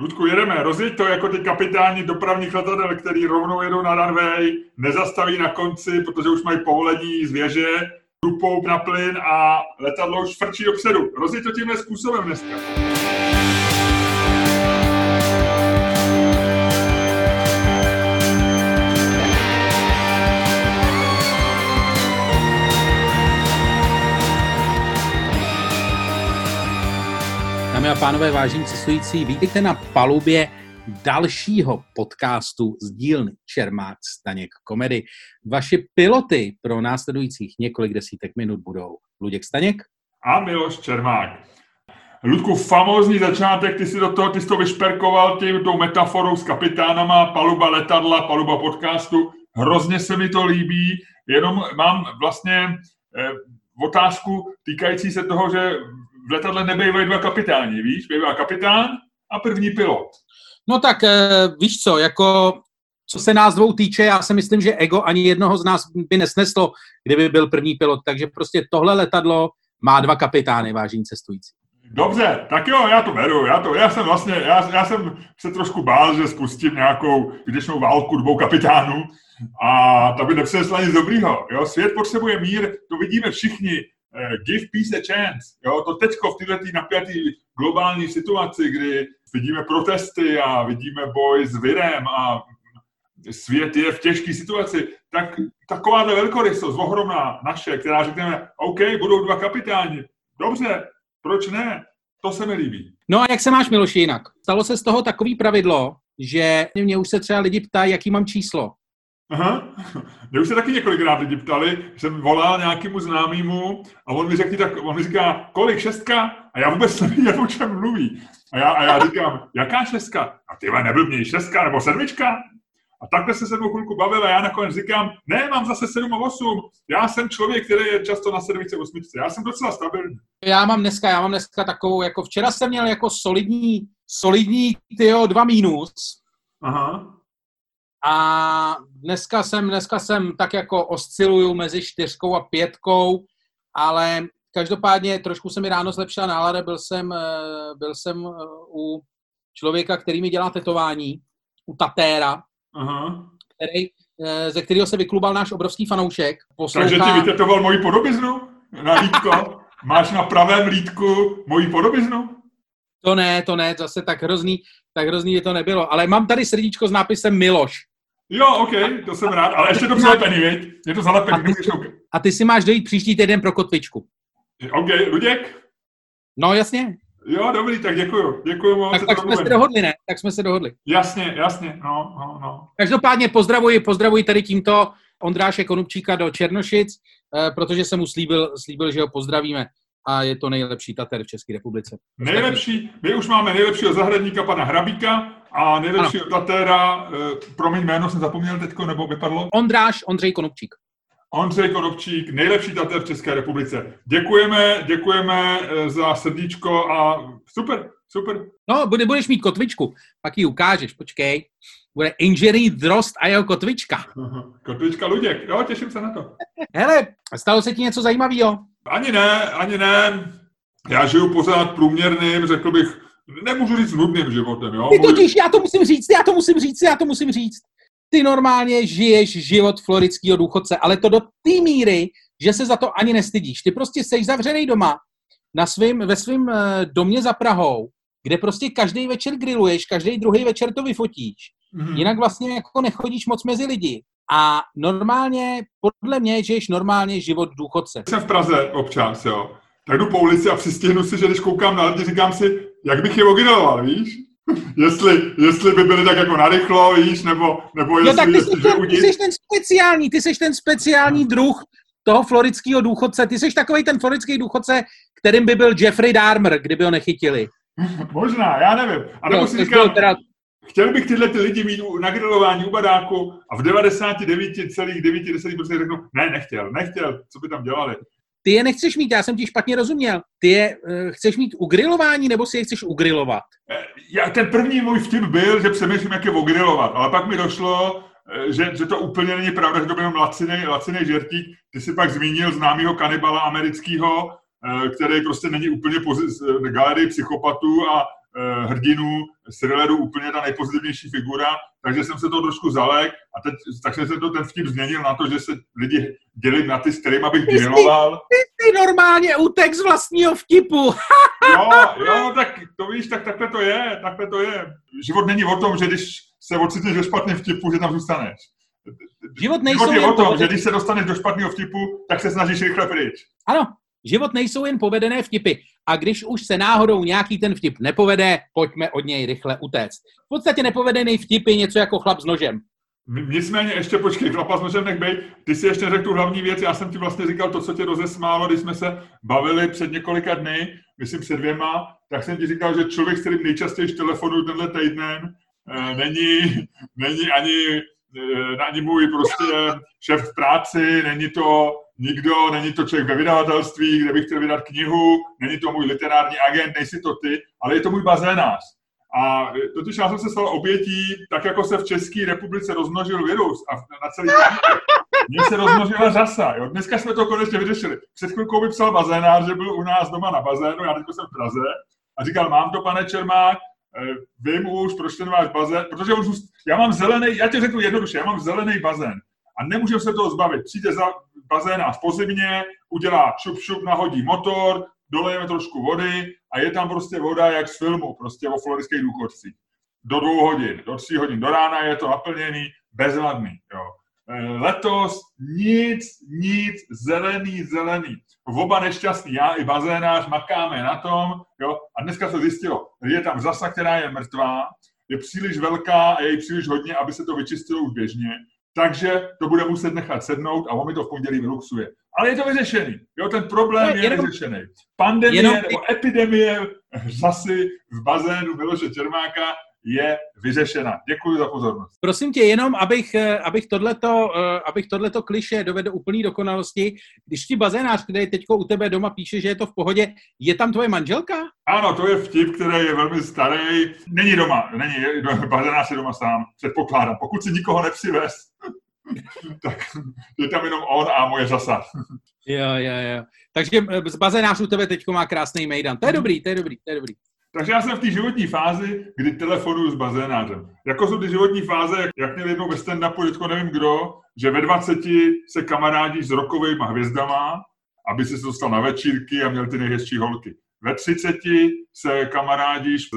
Ludku, jedeme, rozjeď to jako ty kapitáni dopravních letadel, který rovnou jedou na runway, nezastaví na konci, protože už mají povolení z věže, dupou na plyn a letadlo už frčí dopředu. Rozjeď to tímhle způsobem dneska. A pánové, vážení cestující, vítejte na palubě dalšího podcastu z dílny Čermák Staněk Komedy. Vaši piloty pro následujících několik desítek minut budou Luděk Staněk a Miloš Čermák. Ludku, famózní začátek, ty si do toho, ty jsi to vyšperkoval tím, tou metaforou s kapitánama, paluba letadla, paluba podcastu. Hrozně se mi to líbí, jenom mám vlastně eh, otázku týkající se toho, že v letadle nebývají dva kapitáni, víš? Bývá kapitán a první pilot. No tak eh, víš co, jako co se nás dvou týče, já si myslím, že ego ani jednoho z nás by nesneslo, kdyby byl první pilot. Takže prostě tohle letadlo má dva kapitány, vážení cestující. Dobře, tak jo, já to beru. Já, to, já jsem vlastně, já, já jsem se trošku bál, že spustím nějakou výdečnou válku dvou kapitánů a to by nepřinesla nic dobrýho. Jo? Svět potřebuje mír, to vidíme všichni. Uh, give peace a chance. Jo? To teďko v této napjaté globální situaci, kdy vidíme protesty a vidíme boj s virem a svět je v těžké situaci, tak taková velkorysost, ohromná naše, která řekneme, OK, budou dva kapitáni, dobře, proč ne? To se mi líbí. No a jak se máš, Miloši, jinak? Stalo se z toho takový pravidlo, že mě už se třeba lidi ptají, jaký mám číslo. Aha. Mě už se taky několikrát lidi ptali, jsem volal nějakému známému a on mi, řekl, tak, on mi říká, kolik šestka? A já vůbec nevím, o čem mluví. A já, a já říkám, jaká šestka? A ty nebyl mě šestka nebo sedmička? A takhle se se mnou chvilku bavil a já nakonec říkám, ne, mám zase 7 a 8. Já jsem člověk, který je často na sedmičce, osmičce. Já jsem docela stabilní. Já mám dneska, já mám dneska takovou, jako včera jsem měl jako solidní, solidní, tyjo, dva mínus. Aha. A dneska jsem, dneska jsem tak jako osciluju mezi čtyřkou a pětkou, ale každopádně trošku se mi ráno zlepšila nálada, byl jsem, eh, byl jsem eh, u člověka, který mi dělá tetování, u Tatéra, Aha. Který, eh, ze kterého se vyklubal náš obrovský fanoušek. Poslouchá... Takže ti vytetoval moji podobiznu na lítko? Máš na pravém lítku moji podobiznu? To ne, to ne, zase tak hrozný, tak hrozný by to nebylo. Ale mám tady srdíčko s nápisem Miloš. Jo, OK, to jsem rád, ale ještě to zalepený, viď? Je to zalepený, a ty, a ty si máš dojít příští týden pro kotvičku. OK, Luděk? No, jasně. Jo, dobrý, tak děkuju. Děkuju moc. Tak, tak jsme se dohodli, ne? Tak jsme se dohodli. Jasně, jasně, no, no, no. Každopádně pozdravuji, pozdravuji tady tímto Ondráše Konupčíka do Černošic, eh, protože jsem mu slíbil, slíbil, že ho pozdravíme a je to nejlepší Tater v České republice. Nejlepší, my už máme nejlepšího zahradníka pana Hrabíka a nejlepšího ano. Tatera, eh, promiň jméno jsem zapomněl teďko, nebo vypadlo? Ondráš Ondřej Konupčík. Ondřej Konopčík, nejlepší tater v České republice. Děkujeme, děkujeme eh, za srdíčko a super, super. No, bude, budeš mít kotvičku, pak ji ukážeš, počkej. Bude inženýr Drost a jeho kotvička. Kotvička Luděk, jo, těším se na to. Hele, stalo se ti něco zajímavého? Ani ne, ani ne. Já žiju pořád průměrným, řekl bych, nemůžu říct nudným životem, jo. Ty totiž, já to musím říct, já to musím říct, já to musím říct ty normálně žiješ život floridského důchodce, ale to do té míry, že se za to ani nestydíš. Ty prostě jsi zavřený doma na svým, ve svém uh, domě za Prahou, kde prostě každý večer grilluješ, každý druhý večer to vyfotíš. Mm. Jinak vlastně jako nechodíš moc mezi lidi. A normálně, podle mě, žiješ normálně život důchodce. Jsem v Praze občas, jo. Tak jdu po ulici a přistihnu si, že když koukám na lidi, říkám si, jak bych je ogriloval, víš? jestli, jestli by byly tak jako narychlo, víš, nebo, nebo jestli... No tak ty, jsi ten, ty jsi ten speciální, ty jsi ten speciální druh toho floridského důchodce, ty jsi takový ten floridský důchodce, kterým by byl Jeffrey Dahmer, kdyby ho nechytili. Možná, já nevím. A nebo si říkám, teda... chtěl bych tyhle ty lidi mít na grilování u badáku a v 99,9% řeknu, ne, nechtěl, nechtěl, co by tam dělali. Ty je nechceš mít, já jsem ti špatně rozuměl. Ty je uh, chceš mít ugrilování, nebo si je chceš ugrilovat? Eh, já, ten první můj vtip byl, že přemýšlím, jak je ogrilovat, ale pak mi došlo, eh, že, že to úplně není pravda, že to byl jenom lacinej, lacinej žertík. Ty si pak zmínil známého kanibala amerického, který prostě není úplně v galerii psychopatů a uh, hrdinů, thrillerů úplně ta nejpozitivnější figura, takže jsem se to trošku zalek a teď, tak jsem se to ten vtip změnil na to, že se lidi dělili na ty, s kterým abych griloval. Ty, ty, ty normálně utek z vlastního vtipu. jo, jo, tak to víš, tak takhle to je, takhle to je. Život není o tom, že když se ocitneš ve špatném vtipu, že tam zůstaneš. Život, nejsou Život je o tom, že když se dostaneš do špatného vtipu, tak se snažíš rychle pryč. Ano, život nejsou jen povedené vtipy. A když už se náhodou nějaký ten vtip nepovede, pojďme od něj rychle utéct. V podstatě nepovedený vtip je něco jako chlap s nožem. Nicméně ještě počkej, chlapa s nožem nech bej. Ty si ještě řekl tu hlavní věc, já jsem ti vlastně říkal to, co tě rozesmálo, když jsme se bavili před několika dny, myslím před dvěma, tak jsem ti říkal, že člověk, s kterým nejčastěji telefonuju tenhle týden, eh, není, není ani Eh, ani můj prostě šéf v práci, není to nikdo, není to člověk ve vydavatelství, kde bych chtěl vydat knihu, není to můj literární agent, nejsi to ty, ale je to můj bazénář. A totiž já jsem se stal obětí, tak jako se v České republice rozmnožil virus a na celý mně se rozmnožila řasa. Jo. Dneska jsme to konečně vyřešili. Před chvilkou by psal bazénář, že byl u nás doma na bazénu, já teď jsem v Praze, a říkal, mám to, pane Čermák, Eh, vím už, proč ten váš bazén, protože už, já mám zelený, já ti řeknu jednoduše, já mám zelený bazén a nemůžu se toho zbavit. Přijde za bazénář po zimě, udělá šup šup, nahodí motor, dolejeme trošku vody a je tam prostě voda jak z filmu, prostě o floridských důchodcích. Do dvou hodin, do tří hodin do rána je to naplněný, bezvadný. Jo. Eh, letos nic, nic, zelený, zelený. Oba nešťastný, já i bazénář, makáme na tom, jo, a dneska se zjistilo, je tam zasa, která je mrtvá, je příliš velká a je příliš hodně, aby se to vyčistilo už běžně, takže to bude muset nechat sednout a on mi to v pondělí vyluxuje. Ale je to vyřešený. Jo, ten problém je, je vyřešený. Pandemie jenom... nebo epidemie zasy v bazénu Miloše Čermáka je vyřešena. Děkuji za pozornost. Prosím tě, jenom abych, eh, abych tohleto, eh, abych tohleto kliše dovedl úplný dokonalosti, když ti bazénář, který teď u tebe doma píše, že je to v pohodě, je tam tvoje manželka? Ano, to je vtip, který je velmi starý. Není doma, není, bazénář je doma sám, předpokládám. Pokud si nikoho nepřivez, tak je tam jenom on a moje řasa. Jo, jo, jo. Takže eh, z bazénářů tebe teď má krásný mejdan. To je dobrý, to je dobrý, to je dobrý. Takže já jsem v té životní fázi, kdy telefonuju s bazénářem. Jako jsou ty životní fáze, jak měl jednou ve stand-upu, teďko nevím kdo, že ve 20 se kamarádíš s rokovými hvězdama, aby si se dostal na večírky a měl ty nejhezčí holky. Ve 30 se kamarádíš s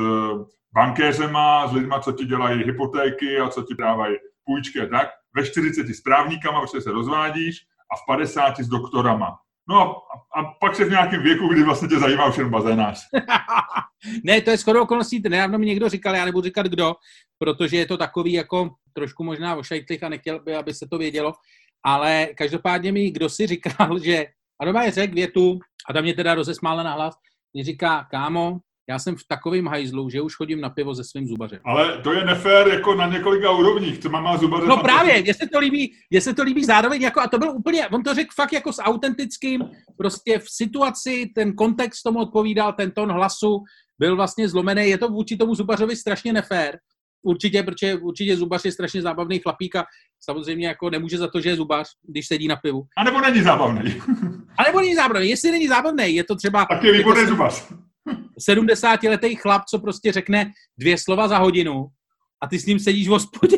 bankéřema, s lidma, co ti dělají hypotéky a co ti dávají půjčky a tak. Ve 40 s právníkama, protože se rozvádíš a v 50 s doktorama. No a, a pak se v nějakém věku, kdy vlastně tě zajímá už jen bazénář. ne, to je skoro okolností, nedávno mi někdo říkal, já nebudu říkat kdo, protože je to takový jako trošku možná ošajtlich a nechtěl by, aby se to vědělo, ale každopádně mi kdo si říkal, že, a doma je řek větu, a tam mě teda rozesmála na hlas, mě říká, kámo, já jsem v takovém hajzlu, že už chodím na pivo se svým zubařem. Ale to je nefér jako na několika úrovních. Co má zubaře? No právě, mně se to líbí, mně se to líbí zároveň jako, a to byl úplně, on to řekl fakt jako s autentickým, prostě v situaci, ten kontext tomu odpovídal, ten tón hlasu byl vlastně zlomený. Je to vůči tomu zubařovi strašně nefér, Určitě, protože určitě zubař je strašně zábavný chlapík a samozřejmě jako nemůže za to, že je zubař, když sedí na pivu. A nebo není zábavný. A nebo není zábavný. Jestli není zábavný, je to třeba... Tak je výborný jako, zubař. 70-letý chlap, co prostě řekne dvě slova za hodinu a ty s ním sedíš v hospodě.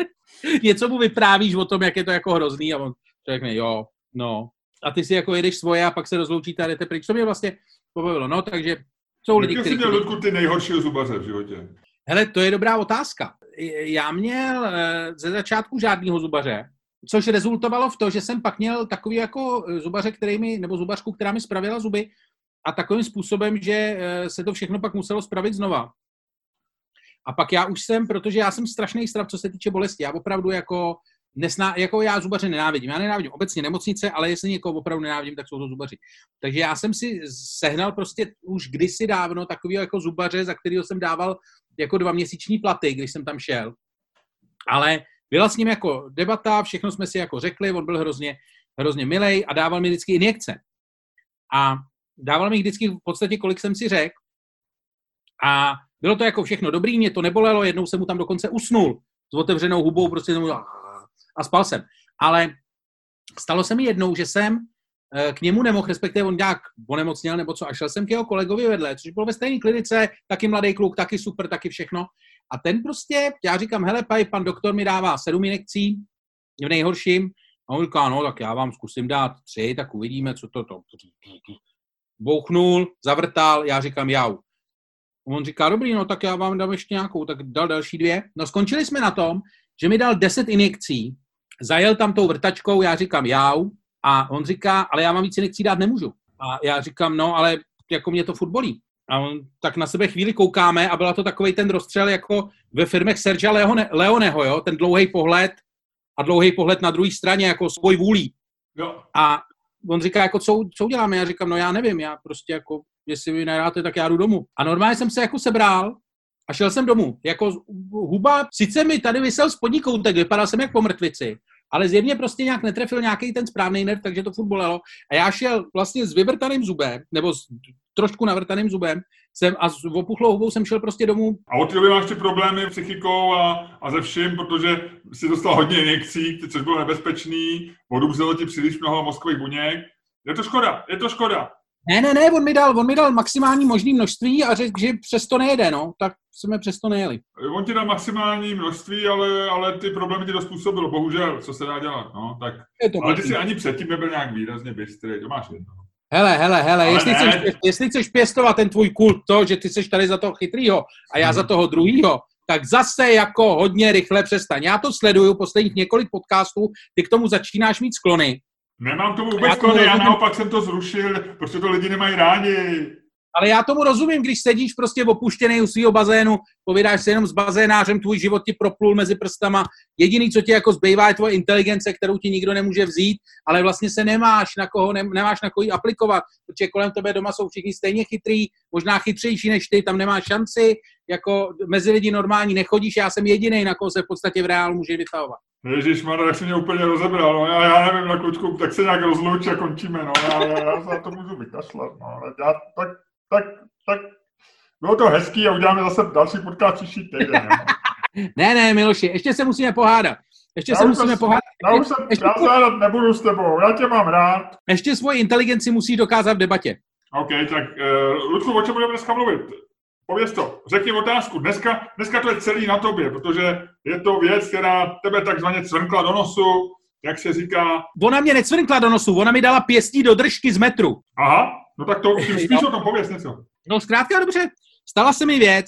Něco mu vyprávíš o tom, jak je to jako hrozný a on řekne, jo, no. A ty si jako jedeš svoje a pak se rozloučíte a jdete pryč. To mě vlastně pobavilo, no, takže jsou lidi, kteří... jsi měl, Ludku, ty nejhoršího zubaře v životě? Hele, to je dobrá otázka. Já měl eh, ze začátku žádného zubaře, což rezultovalo v to, že jsem pak měl takový jako zubaře, který mi, nebo zubařku, která mi spravila zuby a takovým způsobem, že eh, se to všechno pak muselo spravit znova. A pak já už jsem, protože já jsem strašný strav, co se týče bolesti. Já opravdu jako, nesná, jako já zubaře nenávidím. Já nenávidím obecně nemocnice, ale jestli někoho opravdu nenávidím, tak jsou to zubaři. Takže já jsem si sehnal prostě už kdysi dávno takového jako zubaře, za kterého jsem dával jako dva měsíční platy, když jsem tam šel. Ale byla s ním jako debata, všechno jsme si jako řekli, on byl hrozně, hrozně milej a dával mi vždycky injekce. A dával mi vždycky v podstatě, kolik jsem si řekl. A bylo to jako všechno dobrý, mě to nebolelo, jednou jsem mu tam dokonce usnul s otevřenou hubou, prostě a spal jsem. Ale stalo se mi jednou, že jsem eh, k němu nemohl, respektive on nějak onemocněl nebo co, a šel jsem k jeho kolegovi vedle, což bylo ve stejné klinice, taky mladý kluk, taky super, taky všechno. A ten prostě, já říkám, hele, paj, pan doktor mi dává sedm injekcí, v nejhorším, a on říká, no, tak já vám zkusím dát tři, tak uvidíme, co to to. Bouchnul, zavrtal, já říkám, jau. On říká, dobrý, no tak já vám dám ještě nějakou, tak dal další dvě. No skončili jsme na tom, že mi dal deset injekcí, zajel tam tou vrtačkou, já říkám, jau, a on říká, ale já vám víc injekcí dát nemůžu. A já říkám, no, ale jako mě to futbolí. A on, tak na sebe chvíli koukáme a byla to takový ten rozstřel jako ve firmech Sergia Leone, Leoneho, jo? ten dlouhý pohled a dlouhý pohled na druhé straně, jako svoj vůlí. Jo. A on říká, jako co, co uděláme? Já říkám, no já nevím, já prostě jako, jestli vy nedáte, tak já jdu domů. A normálně jsem se jako sebral a šel jsem domů. Jako huba, sice mi tady vysel spodní koutek, vypadal jsem jak po mrtvici, ale zjevně prostě nějak netrefil nějaký ten správný nerv, takže to furt bolelo. A já šel vlastně s vyvrtaným zubem, nebo s trošku navrtaným zubem, jsem, a s opuchlou hubou jsem šel prostě domů. A od té doby máš ty problémy psychikou a, a ze vším, protože si dostal hodně injekcí, což bylo nebezpečný, odumřelo ti příliš mnoho mozkových buněk. Je to škoda, je to škoda. Ne, ne, ne, on mi dal, on mi dal maximální možný množství a řekl, že přesto nejede, no, tak jsme přesto nejeli. On ti dal maximální množství, ale, ale ty problémy ti to způsobilo, bohužel, co se dá dělat, no, tak. Je to ale ty si ani předtím nebyl nějak výrazně bystrý, to máš jedno. Hele, hele, hele, jestli chceš, jestli chceš pěstovat ten tvůj kult, to, že ty jsi tady za toho chytrýho a já hmm. za toho druhýho, tak zase jako hodně rychle přestaň. Já to sleduju posledních několik podcastů, ty k tomu začínáš mít sklony Nemám tomu vůbec já, já naopak jsem to zrušil, protože to lidi nemají rádi. Ale já tomu rozumím, když sedíš prostě opuštěný u svého bazénu, povídáš si jenom s bazénářem, tvůj život ti proplul mezi prstama, jediný, co ti jako zbývá, je tvoje inteligence, kterou ti nikdo nemůže vzít, ale vlastně se nemáš na koho, ne, nemáš na koho aplikovat, protože kolem tebe doma jsou všichni stejně chytrý, možná chytřejší než ty, tam nemáš šanci, jako mezi lidi normální nechodíš, já jsem jediný, na koho se v podstatě v reálu může vytahovat. Ježíš, Mara, tak se mě úplně rozebral, no, já, já nevím, na klučku, tak se nějak rozlouč a končíme, no, já, já, já se na to můžu vykašlat, no, já, tak, tak, tak, bylo to hezký a uděláme zase další podcast příští týden, ne, ne, Miloši, ještě se musíme pohádat. Ještě já se musíme pohádat. Já už se, ještě, já se nebudu s tebou, já tě mám rád. Ještě svoji inteligenci musíš dokázat v debatě. OK, tak uh, Ludku, o čem budeme dneska mluvit? Pověz to, řekni otázku. Dneska, dneska to je celý na tobě, protože je to věc, která tebe takzvaně cvrnkla do nosu, jak se říká. Ona mě necvrnkla do nosu, ona mi dala pěstí do držky z metru. Aha, no tak to spíš o tom pověz něco. No zkrátka dobře, stala se mi věc.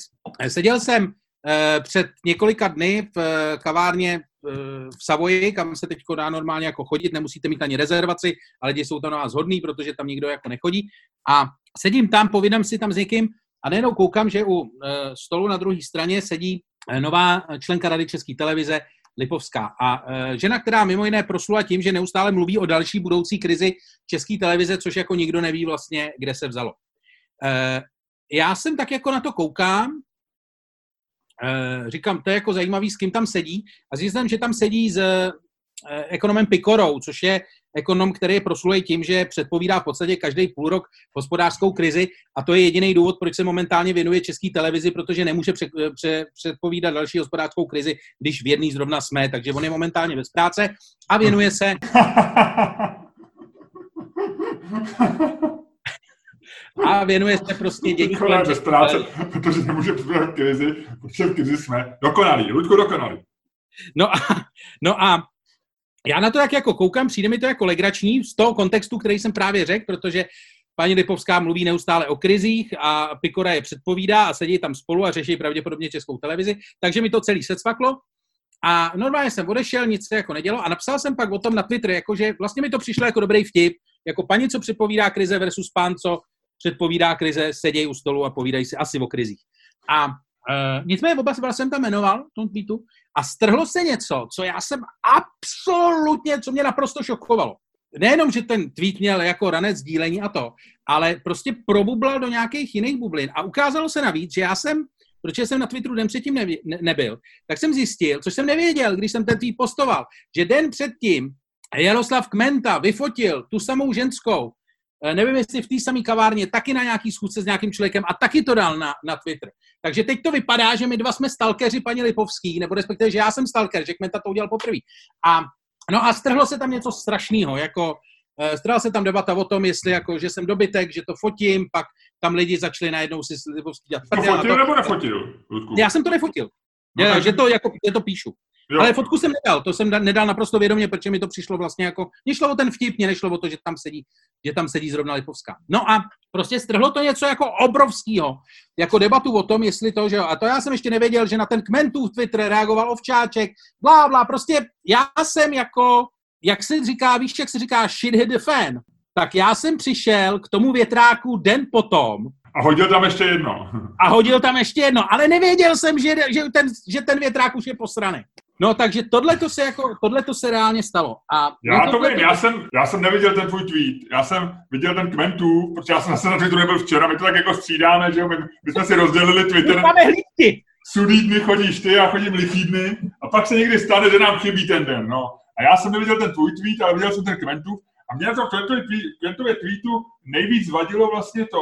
Seděl jsem eh, před několika dny v eh, kavárně eh, v Savoji, kam se teď dá normálně jako chodit, nemusíte mít ani rezervaci, ale lidi jsou tam na vás hodný, protože tam nikdo jako nechodí. A sedím tam, povídám si tam s někým a nejenom koukám, že u stolu na druhé straně sedí nová členka Rady České televize, Lipovská. A e, žena, která mimo jiné proslula tím, že neustále mluví o další budoucí krizi České televize, což jako nikdo neví vlastně, kde se vzalo. Já jsem tak jako na to koukám, říkám, to je jako zajímavý, s kým tam sedí a zjistím, že tam sedí s ekonomem Pikorou, což je ekonom, který je proslulý tím, že předpovídá v podstatě každý půl rok hospodářskou krizi. A to je jediný důvod, proč se momentálně věnuje české televizi, protože nemůže pře- pře- předpovídat další hospodářskou krizi, když v jedný zrovna jsme, takže on je momentálně bez práce a věnuje se a věnuje se prostě dění kolem bez práce, protože nemůže předpovídat krizi, protože v krizi jsme. Dokonalí, Ludku dokonalí. No a, no a já na to jak jako koukám, přijde mi to jako legrační z toho kontextu, který jsem právě řekl, protože paní Lipovská mluví neustále o krizích a Pikora je předpovídá a sedí tam spolu a řeší pravděpodobně českou televizi, takže mi to celý secvaklo. A normálně jsem odešel, nic se jako nedělo a napsal jsem pak o tom na Twitter, jakože vlastně mi to přišlo jako dobrý vtip, jako paní, co předpovídá krize versus pán, co předpovídá krize, sedějí u stolu a povídají si asi o krizích. A Uh, nicméně oba jsem tam jmenoval v tom tweetu a strhlo se něco, co já jsem absolutně, co mě naprosto šokovalo. Nejenom, že ten tweet měl jako ranec sdílení a to, ale prostě probublal do nějakých jiných bublin a ukázalo se navíc, že já jsem, protože jsem na Twitteru den předtím nevě, ne, nebyl, tak jsem zjistil, což jsem nevěděl, když jsem ten tweet postoval, že den předtím Jaroslav Kmenta vyfotil tu samou ženskou, eh, nevím, jestli v té samé kavárně, taky na nějaký schůzce s nějakým člověkem a taky to dal na, na Twitter. Takže teď to vypadá, že my dva jsme stalkeři paní Lipovský, nebo respektive, že já jsem stalker, že Kmenta to udělal poprvé. A, no a strhlo se tam něco strašného, jako Uh, strala se tam debata o tom, jestli jako, že jsem dobytek, že to fotím, pak tam lidi začali najednou si Slivovský dělat. To fotil to, nebo nefotil? Já jsem to nefotil. No, já, že to, jako, že to píšu. Jo. Ale fotku jsem nedal, to jsem nedal naprosto vědomě, protože mi to přišlo vlastně jako, mě šlo o ten vtip, mě nešlo o to, že tam sedí, že tam sedí zrovna Lipovská. No a prostě strhlo to něco jako obrovského, jako debatu o tom, jestli to, že jo, a to já jsem ještě nevěděl, že na ten kmentův Twitter reagoval Ovčáček, blá, blá, prostě já jsem jako, jak se říká, víš, jak se říká shit hit the fan, tak já jsem přišel k tomu větráku den potom, a hodil tam ještě jedno. A hodil tam ještě jedno, ale nevěděl jsem, že, že, ten, že ten větrák už je posraný. No, takže tohle to se, jako, tohle to se reálně stalo. A já to vím, já jsem, já jsem neviděl ten tvůj tweet, já jsem viděl ten kmentů, protože já jsem zase na Twitteru nebyl včera, my to tak jako střídáme, že jo, my, my jsme si rozdělili Twitter. Máme hlídky. Sudý dny chodíš ty, já chodím lichý dny a pak se někdy stane, že nám chybí ten den, no. A já jsem neviděl ten tvůj tweet, ale viděl jsem ten kmentů a mě to v kventově tweetu nejvíc vadilo vlastně to,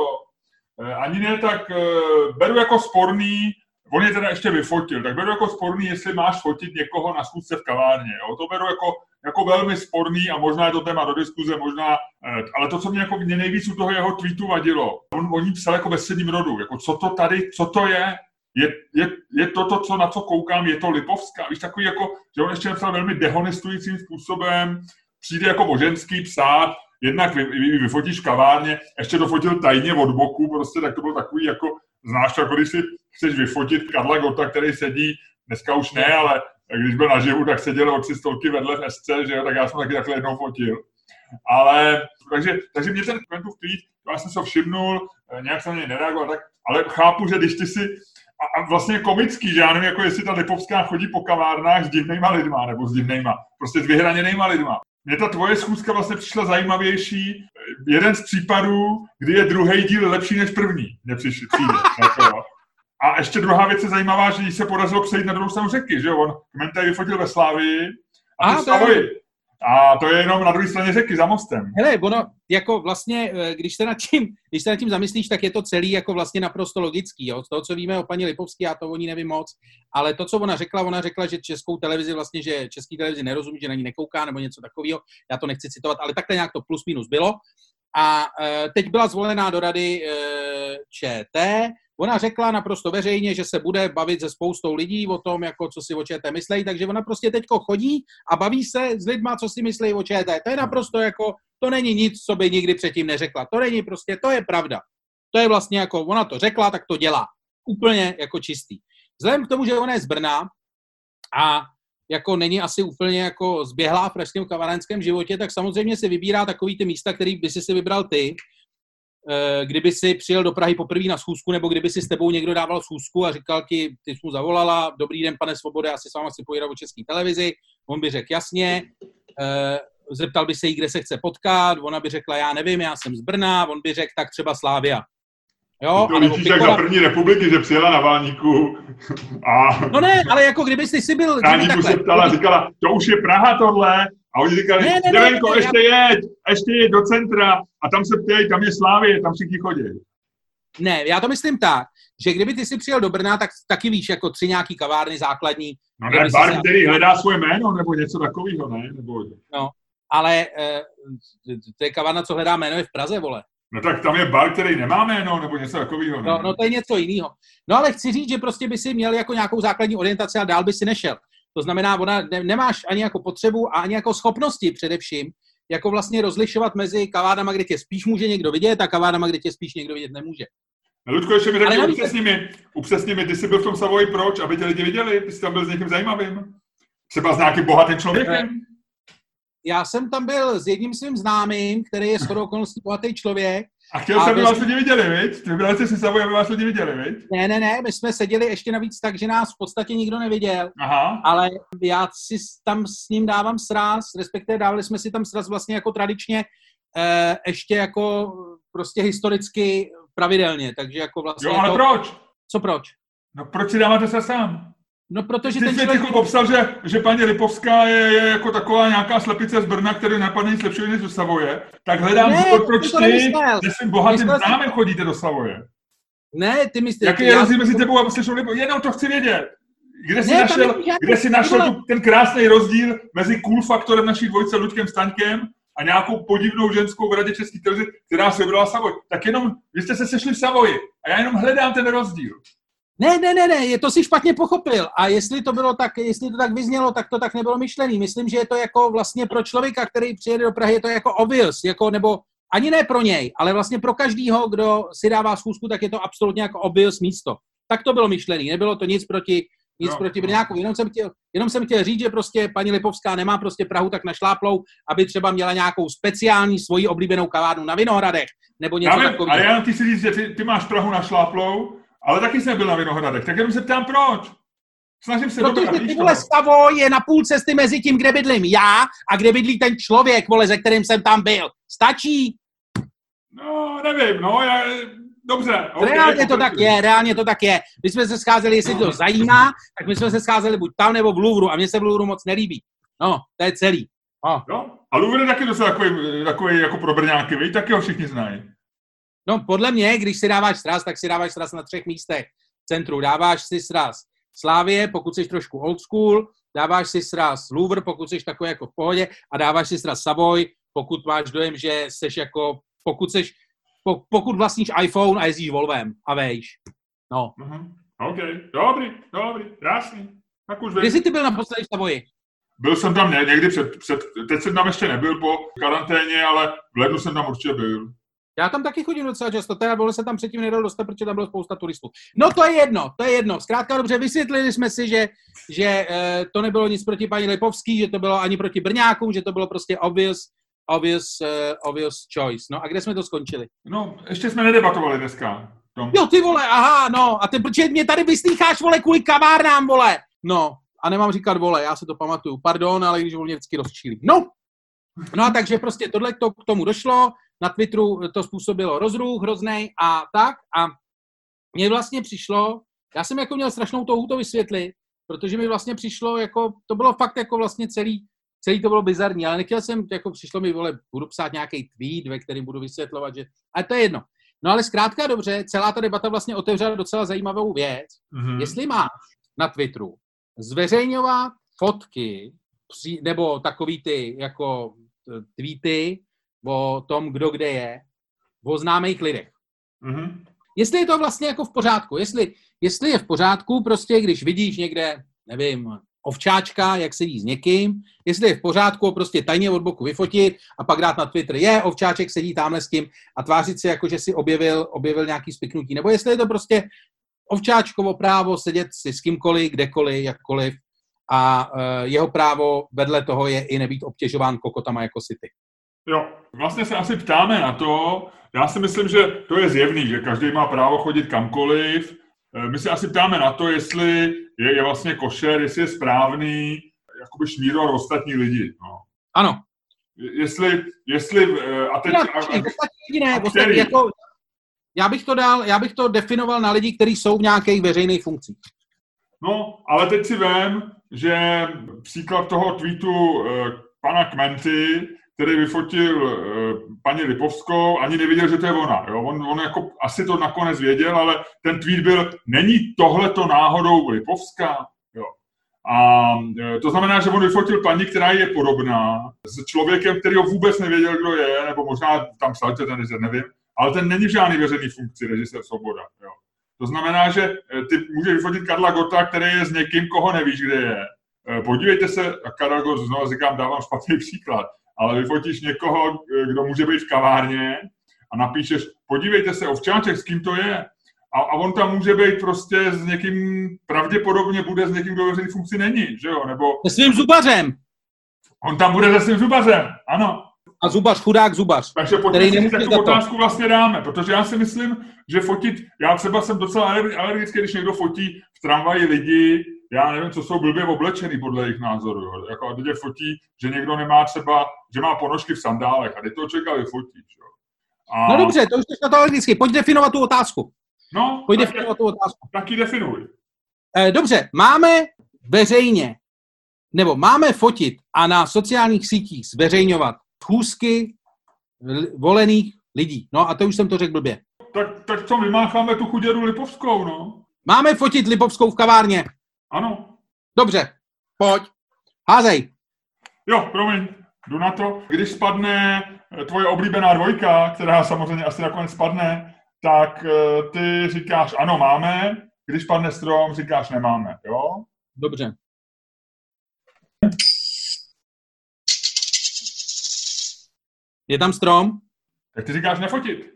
eh, ani ne tak, eh, beru jako sporný, on je teda ještě vyfotil, tak beru jako sporný, jestli máš fotit někoho na schůzce v kavárně. Jo? To beru jako, jako velmi sporný a možná je to téma do diskuze, možná, eh, ale to, co mě, jako, mě nejvíc u toho jeho tweetu vadilo, on o ní psal jako ve středním rodu, jako co to tady, co to je, je, je, je to, to, co, na co koukám, je to Lipovská. Víš, takový jako, že on ještě napsal velmi dehonestujícím způsobem, přijde jako boženský psát, jednak vy, vy, vyfotíš kavárně, ještě to fotil tajně od boku, prostě tak to bylo takový jako, znáš to, jako když si chceš vyfotit Karla Gota, který sedí, dneska už ne, ale když byl naživu, tak seděl o tři stolky vedle v SC, že jo, tak já jsem taky takhle jednou fotil. Ale, takže, takže mě ten Quentův tweet, já jsem se všimnul, eh, nějak jsem něj nereagoval, tak, ale chápu, že když ty si, a, a vlastně komický, že já nevím, jako jestli ta Lipovská chodí po kavárnách s divnýma lidma, nebo s divnýma, prostě s vyhraněnýma lidma. Mně ta tvoje schůzka vlastně přišla zajímavější. Jeden z případů, kdy je druhý díl lepší než první, mně přišli, přijde. Jako, a ještě druhá věc je zajímavá, že jí se podařilo přejít na druhou stranu řeky, že jo? On Kmentaj vyfotil ve Slávii a, a to je... A to je jenom na druhé straně řeky, za mostem. Hele, ono, jako vlastně, eh, když se nad tím, když se nad tím zamyslíš, tak je to celý jako vlastně naprosto logický, jo? Z toho, co víme o paní Lipovské, já to o ní nevím moc, ale to, co ona řekla, ona řekla, že českou televizi vlastně, že český televizi nerozumí, že na ní nekouká nebo něco takového, já to nechci citovat, ale takhle nějak to plus minus bylo. A e, teď byla zvolená do rady e, ČT, Ona řekla naprosto veřejně, že se bude bavit se spoustou lidí o tom, jako co si o ČT myslejí, takže ona prostě teďko chodí a baví se s lidma, co si myslí o ČT. To je naprosto jako, to není nic, co by nikdy předtím neřekla. To není prostě, to je pravda. To je vlastně jako, ona to řekla, tak to dělá. Úplně jako čistý. Vzhledem k tomu, že ona je z Brna a jako není asi úplně jako zběhlá v pražském kavarenském životě, tak samozřejmě si vybírá takový ty místa, který by si si vybral ty, kdyby si přijel do Prahy poprvé na schůzku, nebo kdyby si s tebou někdo dával schůzku a říkal ti, ty jsi mu zavolala, dobrý den, pane Svobode, já si s vámi chci pojídat o české televizi, on by řekl jasně, eh, zeptal by se jí, kde se chce potkat, ona by řekla, já nevím, já jsem z Brna, on by řekl, tak třeba Slávia. Jo, to vidíš jak za první republiky, že přijela na Válníku a... No ne, ale jako kdyby jsi si byl... Válníku se ptala, říkala, to už je Praha tohle, a oni říkali, ne, ne, ne, ne, ještě já... jeď, ještě jeď do centra a tam se ptej, tam je Slávě, tam všichni chodí. Ne, já to myslím tak, že kdyby ty si přijel do Brna, tak taky víš, jako tři nějaký kavárny základní. No ne, bar, si... který hledá svoje jméno, nebo něco takového, ne? Nebo... No, ale e, to je kavárna, co hledá jméno, je v Praze, vole. No tak tam je bar, který nemá jméno, nebo něco takového. No, no to je něco jiného. No ale chci říct, že prostě by si měl jako nějakou základní orientaci a dál by si nešel. To znamená, ona ne, nemáš ani jako potřebu a ani jako schopnosti především, jako vlastně rozlišovat mezi kavárnama, kde tě spíš může někdo vidět a kavárnama, kde tě spíš někdo vidět nemůže. No, Ludko, ještě mi řekni, upřesni mi, upřesni mi, ty jsi byl v tom Savoji proč, aby tě lidi viděli, ty jsi tam byl s někým zajímavým, třeba s nějakým bohatým člověkem. Já jsem tam byl s jedním svým známým, který je shodou okolností bohatý člověk a chtěl jsem, aby vás lidi viděli, viď? Vybrali jste si Savoy, aby vás lidi viděli, viď? Ne, ne, ne, my jsme seděli ještě navíc tak, že nás v podstatě nikdo neviděl, Aha. ale já si tam s ním dávám sraz, respektive dávali jsme si tam sraz vlastně jako tradičně, eh, ještě jako prostě historicky pravidelně, takže jako vlastně... Jo, ale to... proč? Co proč? No proč si dáváte se sám? No, protože Ty ten jsi člověk... popsal, že, že paní Lipovská je, je, jako taková nějaká slepice z Brna, který napadne nic lepšího než do Savoje, tak hledám ne, důvod, proč ty se svým bohatým známým chodíte do Savoje. Ne, ty myslíš... Jaký je rozdíl mezi tebou a Slyšou Lipovou? Jenom to chci vědět. Kde jsi ne, našel, kde jsi našel tu, ten krásný rozdíl mezi cool faktorem naší dvojce Luďkem Staňkem a nějakou podivnou ženskou v Radě České televize, která se vybrala Savoj. Tak jenom, vy jste se sešli v Savoji a já jenom hledám ten rozdíl. Ne, ne, ne, ne, je to si špatně pochopil. A jestli to bylo tak, jestli to tak vyznělo, tak to tak nebylo myšlený. Myslím, že je to jako vlastně pro člověka, který přijede do Prahy, je to jako obvious, jako, nebo ani ne pro něj, ale vlastně pro každýho, kdo si dává schůzku, tak je to absolutně jako obvious místo. Tak to bylo myšlený, nebylo to nic proti, nic no, proti Brňáku. Jenom jsem, chtěl, jenom jsem chtěl říct, že prostě paní Lipovská nemá prostě Prahu tak našláplou, aby třeba měla nějakou speciální svoji oblíbenou kavárnu na Vinohradech, nebo něco takového. Ale já ti si říct, že ty, ty máš Prahu našláplou, ale taky jsem byl na Vinohradech, tak jenom se ptám proč. Snažím se Protože ty vole stavo je na půl cesty mezi tím, kde bydlím já a kde bydlí ten člověk, vole, ze kterým jsem tam byl. Stačí? No, nevím, no, já, dobře. Okay, reálně to tak je, reálně to tak je. My jsme se scházeli, jestli to zajímá, tak my jsme se scházeli buď tam nebo v Louvru a mně se v Louvru moc nelíbí. No, to je celý. Oh. Jo? A Louvre je taky docela takový, takový jako pro Brňáky, vy taky ho všichni znají. No, podle mě, když si dáváš sraz, tak si dáváš sraz na třech místech. V centru dáváš si sraz Slávě, pokud jsi trošku old school, dáváš si sraz Louvre, pokud jsi takový jako v pohodě a dáváš si sraz Savoy, pokud máš dojem, že jsi jako, pokud jsi, pokud vlastníš iPhone a jezdíš Volvem a vejš. No. Uh-huh. OK, dobrý, dobrý, krásný. Tak už Kdy jsi ty byl naposledy v Savoji? Byl jsem tam někdy před, před, teď jsem tam ještě nebyl po karanténě, ale v lednu jsem tam určitě byl. Já tam taky chodím docela často, teda bylo se tam předtím nedalo dostat, protože tam bylo spousta turistů. No to je jedno, to je jedno. Zkrátka dobře, vysvětlili jsme si, že, že e, to nebylo nic proti paní Lipovský, že to bylo ani proti Brňákům, že to bylo prostě obvious, obvious, uh, obvious choice. No a kde jsme to skončili? No, ještě jsme nedebatovali dneska. Tom. Jo, ty vole, aha, no, a ty, protože mě tady vyslýcháš, vole, kvůli kavárnám, vole. No, a nemám říkat, vole, já se to pamatuju, pardon, ale když mě vždycky rozčílí. No, no a takže prostě tohle to k tomu došlo, na Twitteru to způsobilo rozruch hrozný a tak. A mně vlastně přišlo, já jsem jako měl strašnou touhu to vysvětlit, protože mi vlastně přišlo, jako, to bylo fakt jako vlastně celý, celý to bylo bizarní, ale nechtěl jsem, jako přišlo mi, vole, budu psát nějaký tweet, ve kterém budu vysvětlovat, že, ale to je jedno. No ale zkrátka dobře, celá ta debata vlastně otevřela docela zajímavou věc. Mm-hmm. Jestli máš na Twitteru zveřejňovat fotky nebo takový ty jako tweety o tom, kdo kde je, o známých lidech. Mm-hmm. Jestli je to vlastně jako v pořádku, jestli, jestli je v pořádku, prostě když vidíš někde, nevím, ovčáčka, jak sedí s někým, jestli je v pořádku prostě tajně od boku vyfotit a pak dát na Twitter, je, ovčáček sedí tamhle s tím a tvářit si jako, že si objevil, objevil nějaký spiknutí. Nebo jestli je to prostě ovčáčkovo právo sedět si s kýmkoliv, kdekoliv, jakkoliv a uh, jeho právo vedle toho je i nebýt obtěžován kokotama jako si ty. Jo, vlastně se asi ptáme na to, já si myslím, že to je zjevný, že každý má právo chodit kamkoliv. Eh, my se asi ptáme na to, jestli je, je vlastně košer, jestli je správný jakoby šmírovat ostatní lidi. No. Ano. Jestli, jestli, eh, a teď... Já, a, a, jediné, a ostatní, jako, já bych to dal, já bych to definoval na lidi, kteří jsou v nějakých veřejných funkcích. No, ale teď si vím, že příklad toho tweetu eh, pana Kmenty, který vyfotil uh, paní Lipovskou, ani nevěděl, že to je ona. Jo? On, on jako asi to nakonec věděl, ale ten tweet byl, není tohleto náhodou Lipovská? Jo. A uh, to znamená, že on vyfotil paní, která je podobná, s člověkem, který ho vůbec nevěděl, kdo je, nebo možná tam psal, že ten nevím, ale ten není v žádný veřejný funkci, režisér Svoboda. Jo. To znamená, že eh, ty můžeš vyfotit Karla Gota, který je s někým, koho nevíš, kde je. Podívejte se, Karel Gott, znovu říkám, dávám špatný příklad, ale vyfotíš někoho, kdo může být v kavárně a napíšeš, podívejte se, ovčáček, s kým to je. A, a on tam může být prostě s někým, pravděpodobně bude s někým, kdo ve funkci není, že jo? Nebo... Se svým zubařem. On tam bude se svým zubařem, ano. A zubař, chudák zubař. Takže pojďme si takovou otázku vlastně dáme, protože já si myslím, že fotit, já třeba jsem docela alergický, když někdo fotí v tramvaji lidi, já nevím, co jsou blbě oblečený podle jejich názoru. Jo. Jako a teď fotí, že někdo nemá třeba, že má ponožky v sandálech a teď to čeká vyfotit. Jo. A... No dobře, to už na to alergický. Pojď definovat tu otázku. No, Pojď definovat tu otázku. Taky definuj. Eh, dobře, máme veřejně, nebo máme fotit a na sociálních sítích zveřejňovat schůzky volených lidí. No a to už jsem to řekl blbě. Tak, tak co, vymácháme tu chuděru Lipovskou, no? Máme fotit Lipovskou v kavárně. Ano. Dobře, pojď. Házej. Jo, promiň. Jdu na to. Když spadne tvoje oblíbená dvojka, která samozřejmě asi nakonec spadne, tak eh, ty říkáš ano, máme, když padne strom, říkáš nemáme, jo? Dobře. Je tam strom? Tak ty říkáš nefotit.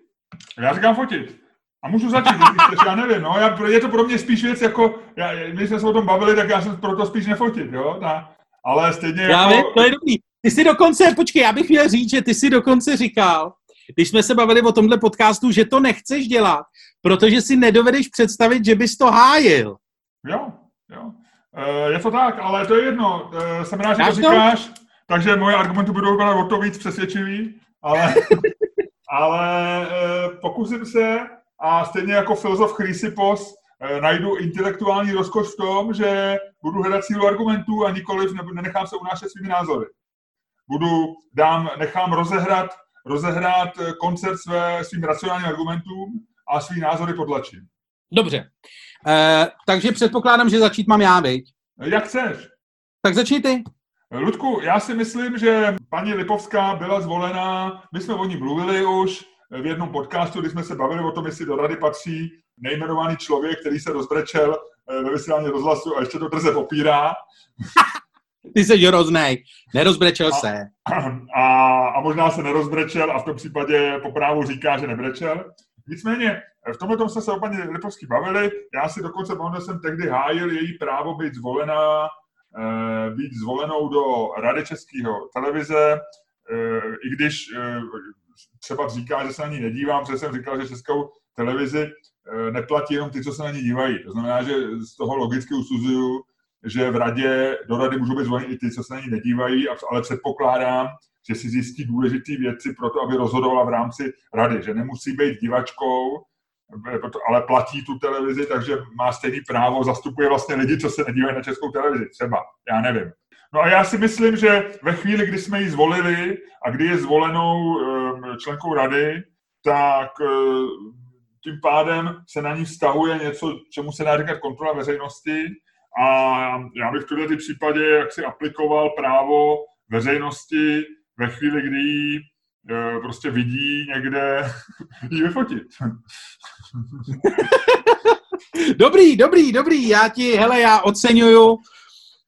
Já říkám fotit. A můžu začít, když já nevím, no, já, je to pro mě spíš věc jako, já, my jsme se o tom bavili, tak já jsem proto spíš nefotit, jo, ta, ale stejně já jako... Vím, to je dobrý. Ty jsi dokonce, počkej, já bych měl říct, že ty jsi dokonce říkal, když jsme se bavili o tomhle podcastu, že to nechceš dělat, protože si nedovedeš představit, že bys to hájil. Jo, jo. E, je to tak, ale to je jedno. E, jsem rád, že to říkáš, takže moje argumenty budou o to víc přesvědčivý, ale, ale e, pokusím se a stejně jako filozof Chrysippos e, najdu intelektuální rozkoš v tom, že budu hledat sílu argumentů a nikoliv ne, nenechám se unášet svými názory. Budu, dám, nechám rozehrát rozehrát eh, koncert své, svým racionálním argumentům a svý názory potlačím. Dobře. E, takže předpokládám, že začít mám já, viď? Jak chceš. Tak začni ty. Ludku, já si myslím, že paní Lipovská byla zvolená, my jsme o ní mluvili už v jednom podcastu, kdy jsme se bavili o tom, jestli do rady patří nejmenovaný člověk, který se rozbrečel eh, ve vysílání rozhlasu a ještě to drze popírá. Ty jsi hroznej. Nerozbrečel a, se. A, a možná se nerozbrečel a v tom případě po právu říká, že nebrečel. Nicméně, v tomhle tom jsme se o paní Lipovský bavili. Já si dokonce pamatuju, jsem tehdy hájil její právo být zvolená, eh, být zvolenou do Rady Českého televize, eh, i když eh, třeba říká, že se na ní nedívám, protože jsem říkal, že českou televizi neplatí jenom ty, co se na ní dívají. To znamená, že z toho logicky usuzuju, že v radě, do rady můžou být zvoleni i ty, co se na ní nedívají, ale předpokládám, že si zjistí důležité věci pro to, aby rozhodovala v rámci rady, že nemusí být divačkou, ale platí tu televizi, takže má stejný právo, zastupuje vlastně lidi, co se nedívají na českou televizi, třeba, já nevím. No a já si myslím, že ve chvíli, kdy jsme ji zvolili a kdy je zvolenou ehm, členkou rady, tak eh, tím pádem se na ní vztahuje něco, čemu se dá říkat kontrola veřejnosti a já bych v tomto případě jak si aplikoval právo veřejnosti ve chvíli, kdy ji e, prostě vidí někde ji vyfotit. dobrý, dobrý, dobrý, já ti, hele, já oceňuju,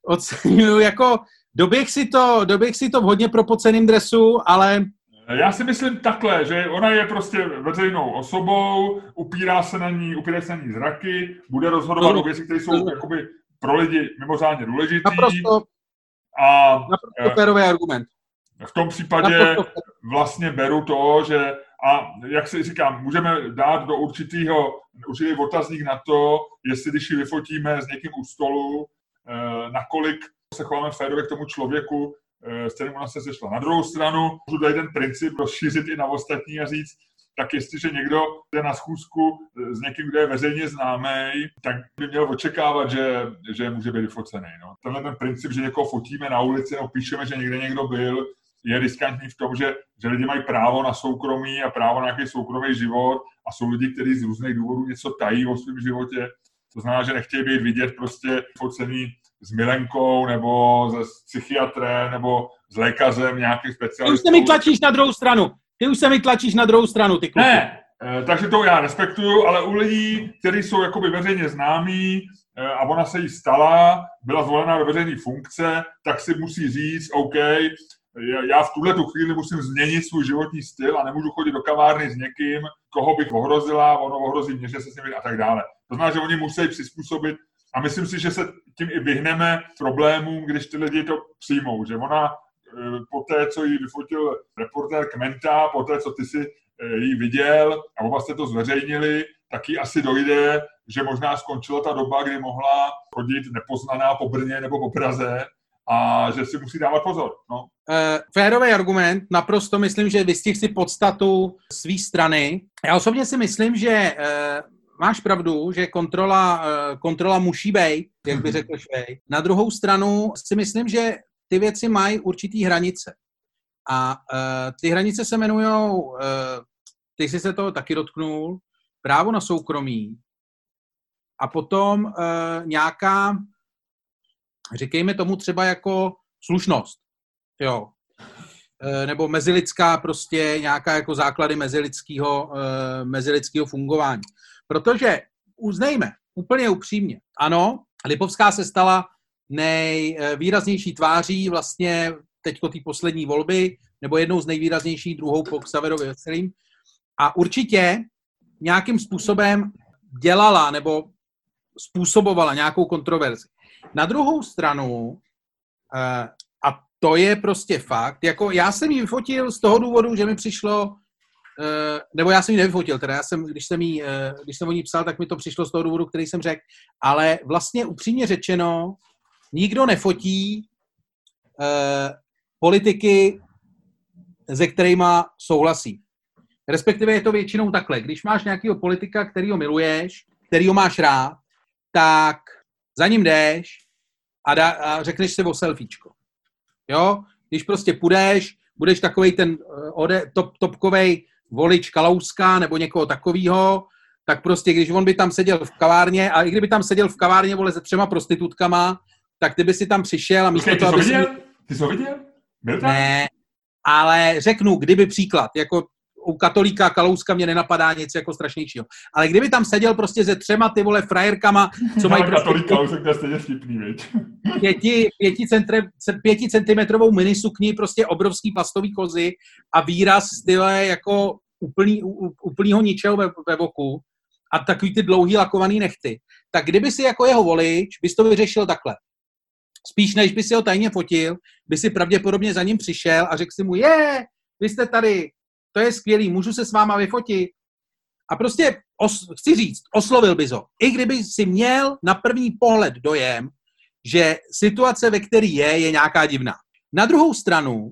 oceňuju, jako doběh si to, doběh si to v hodně propoceným dresu, ale já si myslím takhle, že ona je prostě veřejnou osobou, upírá se na ní, upírá se na ní zraky, bude rozhodovat no, o věci, které jsou jakoby pro lidi mimořádně důležitý. Naprosto, a, naprosto eh, férový argument. V tom případě vlastně beru to, že a jak se říkám, můžeme dát do určitého, určitý otazník na to, jestli když ji vyfotíme s někým u stolu, nakolik se chováme férově k tomu člověku, eh, s kterým ona se sešla. Na druhou stranu můžu tady ten princip rozšířit i na ostatní a říct, tak jestliže někdo jde na schůzku s někým, kdo je veřejně známý, tak by měl očekávat, že, že může být vyfocený. No. Tenhle ten princip, že někoho fotíme na ulici nebo píšeme, že někde někdo byl, je riskantní v tom, že, že lidi mají právo na soukromí a právo na nějaký soukromý život a jsou lidi, kteří z různých důvodů něco tají o svém životě. To znamená, že nechtějí být vidět prostě focený s milenkou nebo s psychiatrem nebo s lékařem nějakých specialistů. Už se mi tlačíš na druhou stranu. Ty už se mi tlačíš na druhou stranu, ty kluky. Ne, eh, takže to já respektuju, ale u lidí, kteří jsou jakoby veřejně známí eh, a ona se jí stala, byla zvolena ve veřejné funkce, tak si musí říct, OK, já v tuhle tu chvíli musím změnit svůj životní styl a nemůžu chodit do kavárny s někým, koho bych ohrozila, ono ohrozí mě, že se s nimi a tak dále. To znamená, že oni musí přizpůsobit a myslím si, že se tím i vyhneme problémům, když ty lidi to přijmou, že ona Eh, po té, co ji vyfotil reportér Kmenta, po té, co ty si eh, ji viděl a oba jste to zveřejnili, taky asi dojde, že možná skončila ta doba, kdy mohla chodit nepoznaná po Brně nebo po Praze a že si musí dávat pozor. No. Uh, férový argument, naprosto myslím, že vystih si podstatu své strany. Já osobně si myslím, že uh, máš pravdu, že kontrola, uh, kontrola musí být, jak by řekl Švej. Na druhou stranu si myslím, že ty věci mají určitý hranice. A uh, ty hranice se jmenují, uh, ty jsi se toho taky dotknul, právo na soukromí a potom uh, nějaká, říkejme tomu třeba jako slušnost. Jo. nebo mezilidská prostě nějaká jako základy mezilidského, mezilidského fungování. Protože uznejme, úplně upřímně, ano, Lipovská se stala nejvýraznější tváří vlastně teďko té poslední volby, nebo jednou z nejvýraznějších, druhou po Xaverovi Veselým. A určitě nějakým způsobem dělala nebo způsobovala nějakou kontroverzi. Na druhou stranu, eh, a to je prostě fakt, jako já jsem ji vyfotil z toho důvodu, že mi přišlo, nebo já jsem ji nevyfotil, teda já jsem, když jsem, jí, eh, když jsem o ní psal, tak mi to přišlo z toho důvodu, který jsem řekl, ale vlastně upřímně řečeno, nikdo nefotí politiky, se kterými souhlasí. Respektive je to většinou takhle. Když máš nějakého politika, kterýho miluješ, kterýho máš rád, tak za ním jdeš a, da, a řekneš si o selfiečko. Jo? Když prostě půjdeš, budeš takový ten ode, top, topkovej volič Kalouska nebo někoho takového, tak prostě, když on by tam seděl v kavárně, a i kdyby tam seděl v kavárně, vole, se třema prostitutkama, tak ty by si tam přišel a místo toho, aby viděl? Si... Ty jsi ho viděl? Byl tam? Ne, ale řeknu, kdyby příklad, jako u katolíka Kalouska mě nenapadá nic jako strašnějšího. Ale kdyby tam seděl prostě se třema ty vole frajerkama, co mají prostě... Katolík Kalousek to je stejně vtipný, viď? Pěti, pěti, centre, pěti centimetrovou minisukni, prostě obrovský plastový kozy a výraz style jako úplný, úplnýho ničeho ve, ve voku a takový ty dlouhý lakovaný nechty. Tak kdyby si jako jeho volič, bys to vyřešil takhle. Spíš než by si ho tajně fotil, by si pravděpodobně za ním přišel a řekl si mu, je, vy jste tady, to je skvělý, můžu se s váma vyfotit. A prostě, os, chci říct, oslovil bys ho. I kdyby si měl na první pohled dojem, že situace, ve které je, je nějaká divná. Na druhou stranu,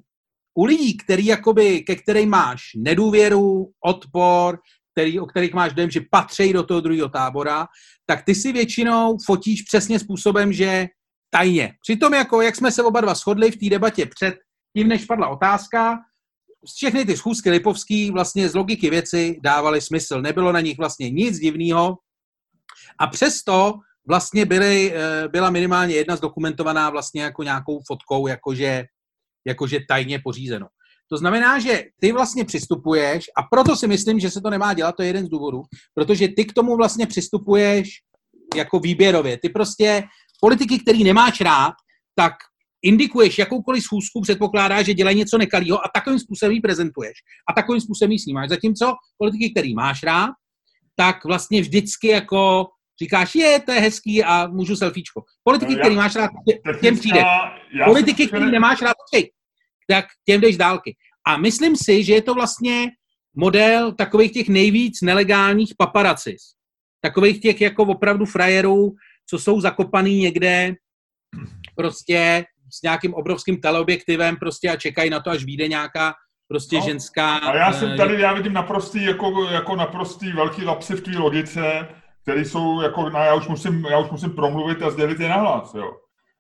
u lidí, který jakoby, ke kterým máš nedůvěru, odpor, který, o kterých máš dojem, že patří do toho druhého tábora, tak ty si většinou fotíš přesně způsobem, že tajně. Přitom, jako, jak jsme se oba dva shodli v té debatě před tím, než padla otázka, všechny ty schůzky Lipovský vlastně z logiky věci dávaly smysl. Nebylo na nich vlastně nic divného a přesto vlastně byly, eh, byla minimálně jedna zdokumentovaná vlastně jako nějakou fotkou, jakože, jakože tajně pořízeno. To znamená, že ty vlastně přistupuješ, a proto si myslím, že se to nemá dělat, to je jeden z důvodů, protože ty k tomu vlastně přistupuješ jako výběrově. Ty prostě politiky, který nemáš rád, tak indikuješ jakoukoliv schůzku, předpokládá, že dělají něco nekalého a takovým způsobem ji prezentuješ. A takovým způsobem ji snímáš. Zatímco politiky, který máš rád, tak vlastně vždycky jako říkáš, je, to je hezký a můžu selfiečko. Politiky, no, který máš rád, těm přijde. Politiky, který nemáš rád, tak těm jdeš dálky. A myslím si, že je to vlastně model takových těch nejvíc nelegálních paparacis. Takových těch jako opravdu frajerů, co jsou zakopaný někde prostě s nějakým obrovským teleobjektivem prostě a čekají na to, až vyjde nějaká prostě no, ženská... A já jsem eh, tady, já vidím naprostý, jako, jako naprostý velký lapsy v tvý logice, který jsou jako, no, já už musím, já už musím promluvit a sdělit je nahlas, jo.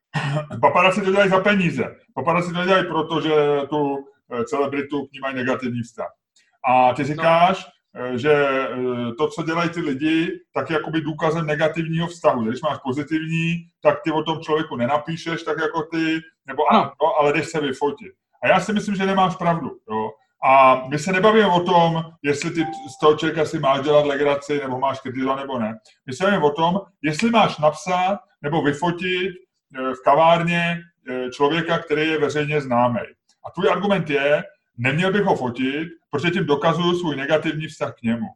Paparazzi to dělají za peníze. Paparazzi to dělají proto, že tu eh, celebritu k ní mají negativní vztah. A ty no. říkáš, Eh, že eh, to, co dělají ty lidi, tak je jakoby důkazem negativního vztahu. Když máš pozitivní, tak ty o tom člověku nenapíšeš tak jako ty, nebo ano, no, ale jdeš se vyfotit. A já si myslím, že nemáš pravdu. Jo? A my se nebavíme o tom, jestli ty z toho člověka si máš dělat legraci, nebo máš kritizovat, nebo ne. My se bavíme o tom, jestli máš napsat nebo vyfotit eh, v kavárně člověka, který je veřejně známý. A tvůj argument je, neměl bych ho fotit, protože tím dokazuju svůj negativní vztah k němu.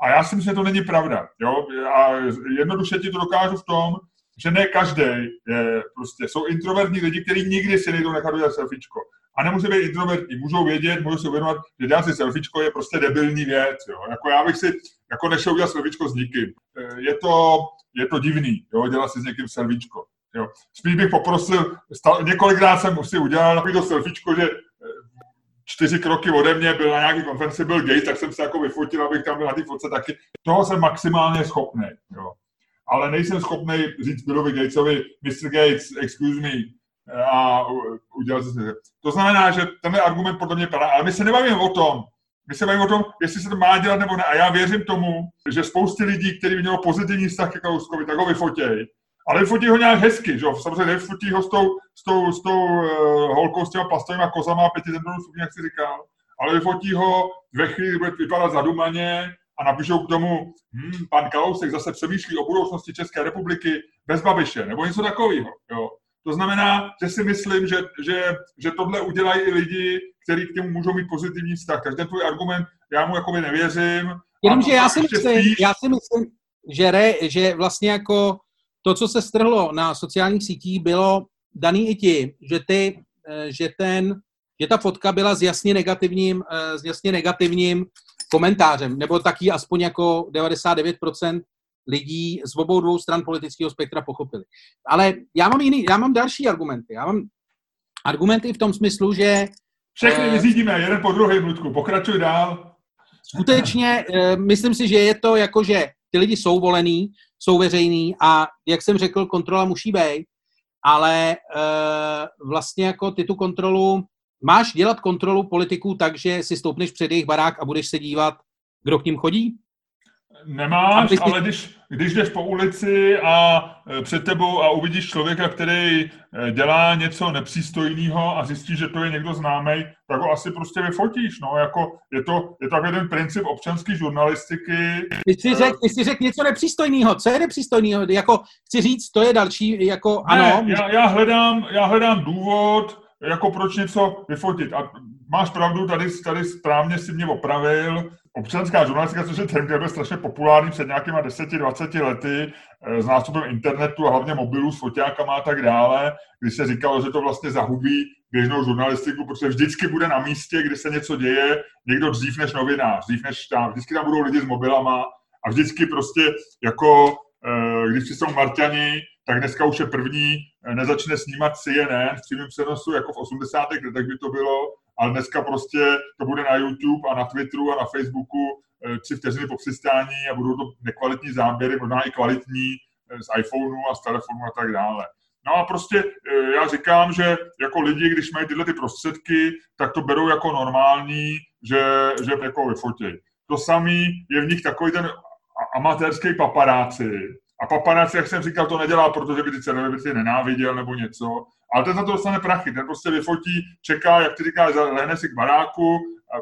A já si myslím, že to není pravda. Jo? A jednoduše ti to dokážu v tom, že ne každý je prostě, jsou introvertní lidi, kteří nikdy si nejdou nechat udělat selfiečko. A nemusí být introvertní, můžou vědět, můžou si uvědomit, že dělat si selfiečko je prostě debilní věc. Jo? Jako já bych si jako nešel udělat selfiečko s nikým. E, je to, je to divný, jo? dělat si s někým selfiečko. Jo. Spíš bych poprosil, několikrát jsem si udělal takový to selfiečko, že čtyři kroky ode mě, byl na nějaký konferenci, byl Gates, tak jsem se jako vyfotil, abych tam byl na té fotce taky. Toho jsem maximálně schopný, jo. Ale nejsem schopný říct Billovi Gatesovi, Mr. Gates, excuse me, a udělat si To znamená, že tenhle argument podle mě padá, ale my se nebavíme o tom, my se bavíme o tom, jestli se to má dělat nebo ne. A já věřím tomu, že spousty lidí, kteří mělo pozitivní vztah ke Kalouskovi, tak ho vyfotějí. Ale fotí ho nějak hezky, že jo? Samozřejmě nefotí ho s tou, s tou, s tou uh, holkou s těma plastovými kozama a pěti jak si říkal, ale vyfotí ho ve chvíli, bude vypadat zadumaně a napíšou k tomu, hm, pan Kalousek zase přemýšlí o budoucnosti České republiky bez Babiše, nebo něco takového. Jo. To znamená, že si myslím, že, že, že tohle udělají i lidi, kteří k němu můžou mít pozitivní vztah. Takže ten tvůj argument, já mu jakoby nevěřím. Jenomže já si myslím, spíš... já si myslím že, re, že vlastně jako to, co se strhlo na sociálních sítích, bylo daný i tím, že, ty, eh, že, ten, že ta fotka byla s jasně negativním, eh, s jasně negativním komentářem, nebo taky aspoň jako 99% lidí z obou dvou stran politického spektra pochopili. Ale já mám jiný, já mám další argumenty. Já mám argumenty v tom smyslu, že... Všechny eh, vyřídíme, jeden po druhém, Ludku, pokračuj dál. Skutečně, myslím si, že je to jako, že ty lidi jsou volený, jsou veřejný a, jak jsem řekl, kontrola musí být, ale eh, vlastně jako ty tu kontrolu, máš dělat kontrolu politiků tak, že si stoupneš před jejich barák a budeš se dívat, kdo k ním chodí? Nemáš, ty... ale když, když jdeš po ulici a e, před tebou a uvidíš člověka, který e, dělá něco nepřístojného a zjistíš, že to je někdo známý, tak ho asi prostě vyfotíš. No, jako je to, je to takový ten princip občanské žurnalistiky. Ty jsi řekl řek něco nepřístojného. Co je nepřístojného? Jako, chci říct, to je další, jako ne, ano. Já, já, hledám, já hledám důvod, jako proč něco vyfotit. A máš pravdu, tady, tady správně si mě opravil. Občanská žurnalistika, což je který byl strašně populární před nějakýma 10-20 lety eh, s nástupem internetu a hlavně mobilů s foťákama a tak dále, kdy se říkalo, že to vlastně zahubí běžnou žurnalistiku, protože vždycky bude na místě, kdy se něco děje, někdo dřív než novinář, dřív než tam, vždycky tam budou lidi s mobilama a vždycky prostě jako, eh, když jsou Marťani, tak dneska už je první, eh, nezačne snímat CNN v přímém přenosu, jako v 80. letech by to bylo, ale dneska prostě to bude na YouTube a na Twitteru a na Facebooku eh, tři vteřiny po přistání a budou to nekvalitní záběry, možná i kvalitní eh, z iPhoneu a z telefonu a tak dále. No a prostě já říkám, že jako lidi, když mají tyhle ty prostředky, tak to berou jako normální, že, že jako vyfotí. To samý je v nich takový ten amatérský paparáci, a paparazzi, jak jsem říkal, to nedělá, protože by ty celebrity nenáviděl nebo něco, ale ten za to dostane prachy, ten prostě vyfotí, čeká, jak ty říkáš, lehne si k baráku,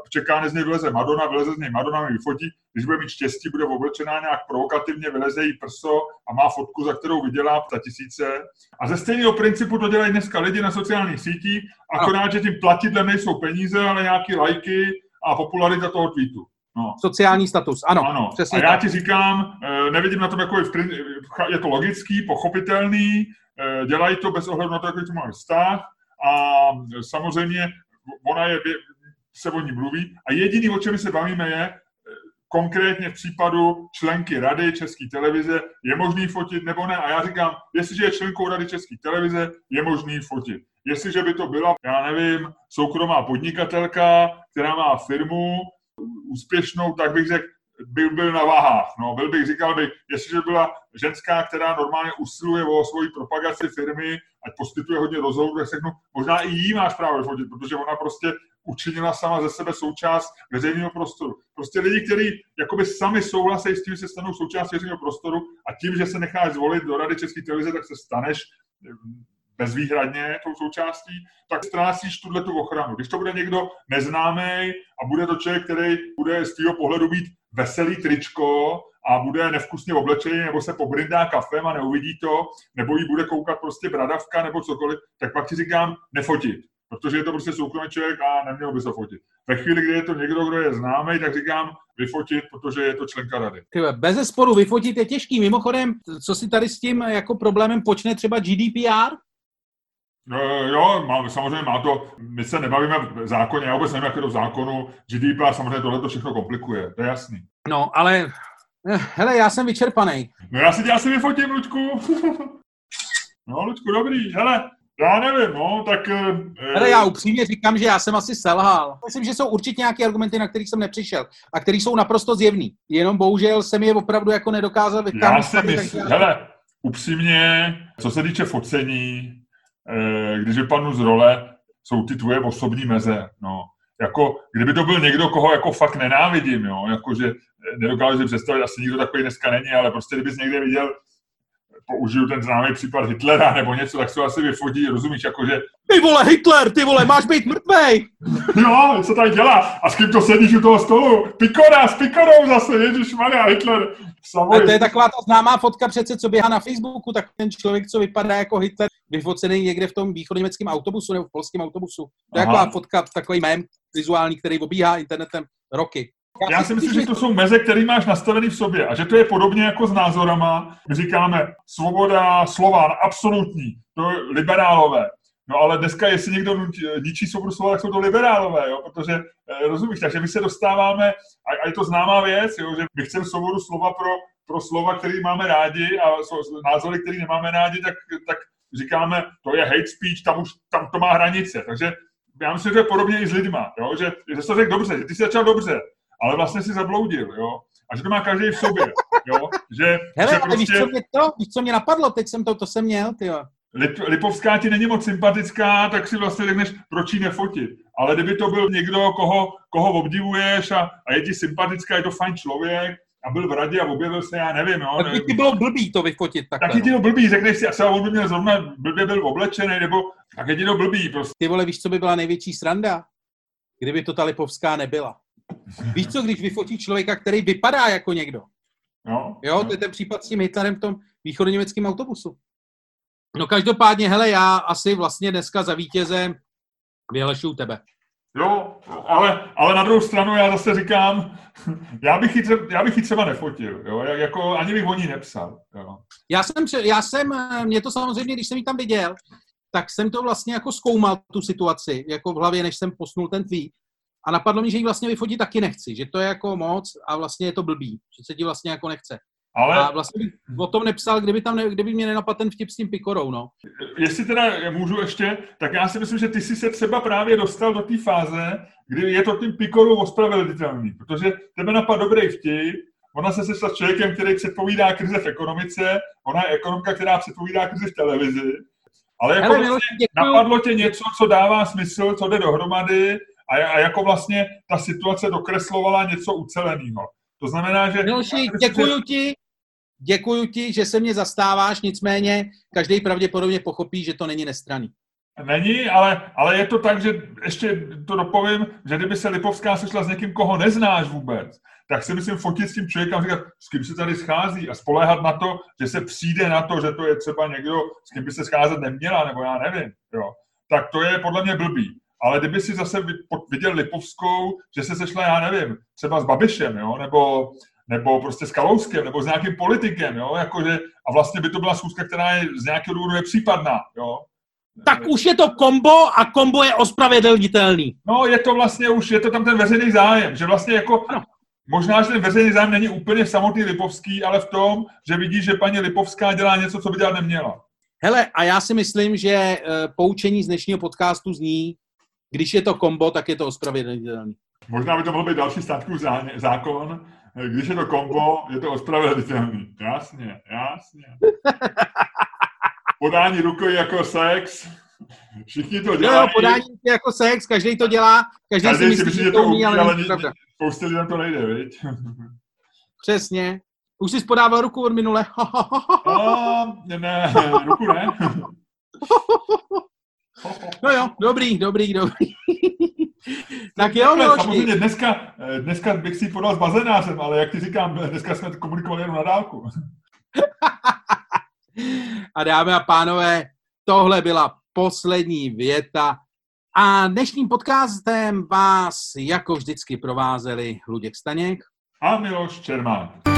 čeká, než z něj vyleze Madonna, vyleze z něj Madonna, mi vyfotí, když bude mít štěstí, bude oblečená nějak provokativně, vyleze jí prso a má fotku, za kterou vydělá ta tisíce. A ze stejného principu to dělají dneska lidi na sociálních sítích, akorát, že tím platidlem nejsou peníze, ale nějaký lajky a popularita toho tweetu. No. Sociální status, ano. ano. Přesně a já tak. ti říkám, eh, nevidím na tom jako je to logický, pochopitelný, dělají to bez ohledu na to, jaký to má vztah a samozřejmě ona je, se o ní mluví a jediný, o čem se bavíme, je eh, konkrétně v případu členky Rady České televize, je možný fotit nebo ne. A já říkám, jestliže je členkou Rady České televize, je možný fotit. Jestliže by to byla, já nevím, soukromá podnikatelka, která má firmu, úspěšnou, tak bych řekl, byl, byl na váhách. No, byl bych říkal, bych, jestliže byla ženská, která normálně usiluje o svoji propagaci firmy, ať poskytuje hodně rozhovorů, tak řeknu, možná i jí máš právo fotit, protože ona prostě učinila sama ze sebe součást veřejného prostoru. Prostě lidi, kteří jakoby sami souhlasí s tím, že se stanou součástí veřejného prostoru a tím, že se necháš zvolit do Rady České televize, tak se staneš bezvýhradně tou součástí, tak ztrácíš tuhle tu ochranu. Když to bude někdo neznámý a bude to člověk, který bude z tvého pohledu být veselý tričko a bude nevkusně oblečený, nebo se pobrindá kafem a neuvidí to, nebo jí bude koukat prostě bradavka nebo cokoliv, tak pak ti říkám nefotit, protože je to prostě soukromý člověk a neměl by se fotit. Ve chvíli, kdy je to někdo, kdo je známý, tak říkám vyfotit, protože je to členka rady. Bez sporu vyfotit je těžký. Mimochodem, co si tady s tím jako problémem počne třeba GDPR? No, jo, má, samozřejmě má to, my se nebavíme v zákoně, já vůbec nevím, jak je to v zákonu, GDPR samozřejmě tohle to všechno komplikuje, to je jasný. No, ale, eh, hele, já jsem vyčerpaný. No já si tě asi vyfotím, Luďku. no, Luďku, dobrý, hele, já nevím, no, tak... Eh, já upřímně říkám, že já jsem asi selhal. Myslím, že jsou určitě nějaké argumenty, na kterých jsem nepřišel a které jsou naprosto zjevný. Jenom bohužel jsem je opravdu jako nedokázal vytáhnout. Já si myslím, hele, upřímně, co se týče focení, Eh, když vypadnu z role, jsou ty tvoje osobní meze. No. Jako, kdyby to byl někdo, koho jako fakt nenávidím, jo? Jako, že nedokážu si představit, asi nikdo takový dneska není, ale prostě kdybys někde viděl použiju ten známý případ Hitlera nebo něco, tak se asi vyfotí, rozumíš, jakože... Ty vole, Hitler, ty vole, máš být mrtvej! jo, co tady dělá? A s kým to sedíš u toho stolu? Pikora, s Pikorou zase, Ježíš Maria, Hitler. A to je taková ta známá fotka přece, co běhá na Facebooku, tak ten člověk, co vypadá jako Hitler, vyfocený někde v tom východněmeckém autobusu nebo v polském autobusu. To je Aha. taková fotka, takový mém vizuální, který obíhá internetem roky. Já si myslím, že to jsou meze, které máš nastavený v sobě a že to je podobně jako s názorama. My říkáme svoboda slova, absolutní, to je liberálové. No ale dneska, jestli někdo ničí svobodu slova, tak jsou to liberálové, jo? protože eh, rozumíš, takže my se dostáváme, a, a je to známá věc, jo? že my chceme svobodu slova pro, pro slova, které máme rádi a názory, které nemáme rádi, tak, tak říkáme, to je hate speech, tam už tam to má hranice. Takže já myslím, že to je podobně i s lidma, jo? že, že jsi to řekl dobře, že ty jsi začal dobře, ale vlastně si zabloudil, jo. A že to má každý v sobě, jo. Že, Hele, že prostě... víš, co mě to, víš, co mě napadlo, teď jsem to, to jsem měl, ty jo. Lip, Lipovská ti není moc sympatická, tak si vlastně řekneš, proč ji nefotit. Ale kdyby to byl někdo, koho, koho obdivuješ a, a je ti sympatická, je to fajn člověk, a byl v radě a objevil se, já nevím, jo. Tak by ti bylo blbý to vyfotit takhle. Taky ti to blbý, řekneš si, a on by měl zrovna blbě byl oblečený, nebo tak je ti to blbý prostě. Ty vole, víš, co by byla největší sranda? Kdyby to ta Lipovská nebyla. Víš co, když vyfotí člověka, který vypadá jako někdo. No, jo, to je ten případ s tím Hitlerem v tom východoněmeckém autobusu. No každopádně, hele, já asi vlastně dneska za vítěze vyhlašuju tebe. Jo, ale, ale na druhou stranu já zase říkám, já bych ji třeba, já bych ji třeba nefotil, jo, jako ani bych o ní nepsal. Jo. Já jsem, já jsem, mě to samozřejmě, když jsem ji tam viděl, tak jsem to vlastně jako zkoumal, tu situaci, jako v hlavě, než jsem posnul ten tweet. A napadlo mi, že ji vlastně vyfotit taky nechci, že to je jako moc a vlastně je to blbý, že se ti vlastně jako nechce. Ale... A vlastně bych o tom nepsal, kdyby, tam ne, kdyby mě nenapadl ten vtip s tím pikorou, no. Jestli teda můžu ještě, tak já si myslím, že ty jsi se třeba právě dostal do té fáze, kdy je to tím pikorou ospravedlitelný, protože tebe napadl dobrý vtip, ona se sešla s člověkem, který předpovídá krize v ekonomice, ona je ekonomka, která předpovídá krize v televizi, ale jako Hele, vlastně napadlo tě něco, co dává smysl, co jde dohromady a, a jako vlastně ta situace dokreslovala něco uceleného. To znamená, že... Miloši, děkuju ti, děkuju ti, že se mě zastáváš, nicméně každý pravděpodobně pochopí, že to není nestraný. Není, ale, ale je to tak, že ještě to dopovím, že kdyby se Lipovská sešla s někým, koho neznáš vůbec, tak si myslím fotit s tím člověkem říkat, s kým se tady schází a spoléhat na to, že se přijde na to, že to je třeba někdo, s kým by se scházet neměla, nebo já nevím, jo. Tak to je podle mě blbý. Ale kdyby si zase viděl Lipovskou, že se sešla, já nevím, třeba s Babišem, jo, nebo, nebo prostě s Kalouskem, nebo s nějakým politikem, jo, jakože, a vlastně by to byla schůzka, která je z nějakého důvodu nepřípadná, jo. Tak už je to kombo a kombo je ospravedlnitelný. No, je to vlastně už, je to tam ten veřejný zájem, že vlastně jako, ano. možná, že ten veřejný zájem není úplně v samotný Lipovský, ale v tom, že vidí, že paní Lipovská dělá něco, co by dělat neměla. Hele, a já si myslím, že eh, poučení z dnešního podcastu zní, když je to kombo, tak je to ospravedlnitelný. Možná by to mohl být další státku zákon. Když je to kombo, je to ospravedlnitelný. Jasně, jasně. Podání ruky jako sex. Všichni to dělají. Jo, podání jako sex, každý to dělá, každý, každý si myslí, že to umí, ale, ale spoustě lidem to nejde, viď? Přesně. Už jsi podával ruku od minule. no, ne, ruku ne. No jo, dobrý, dobrý, dobrý. tak jo, Miloši. Samozřejmě dneska, eh, dneska bych si podal s bazénářem, ale jak ti říkám, dneska jsme komunikovali jenom na dálku. a dámy a pánové, tohle byla poslední věta a dnešním podcastem vás jako vždycky provázeli Luděk Staněk a Miloš Čermák.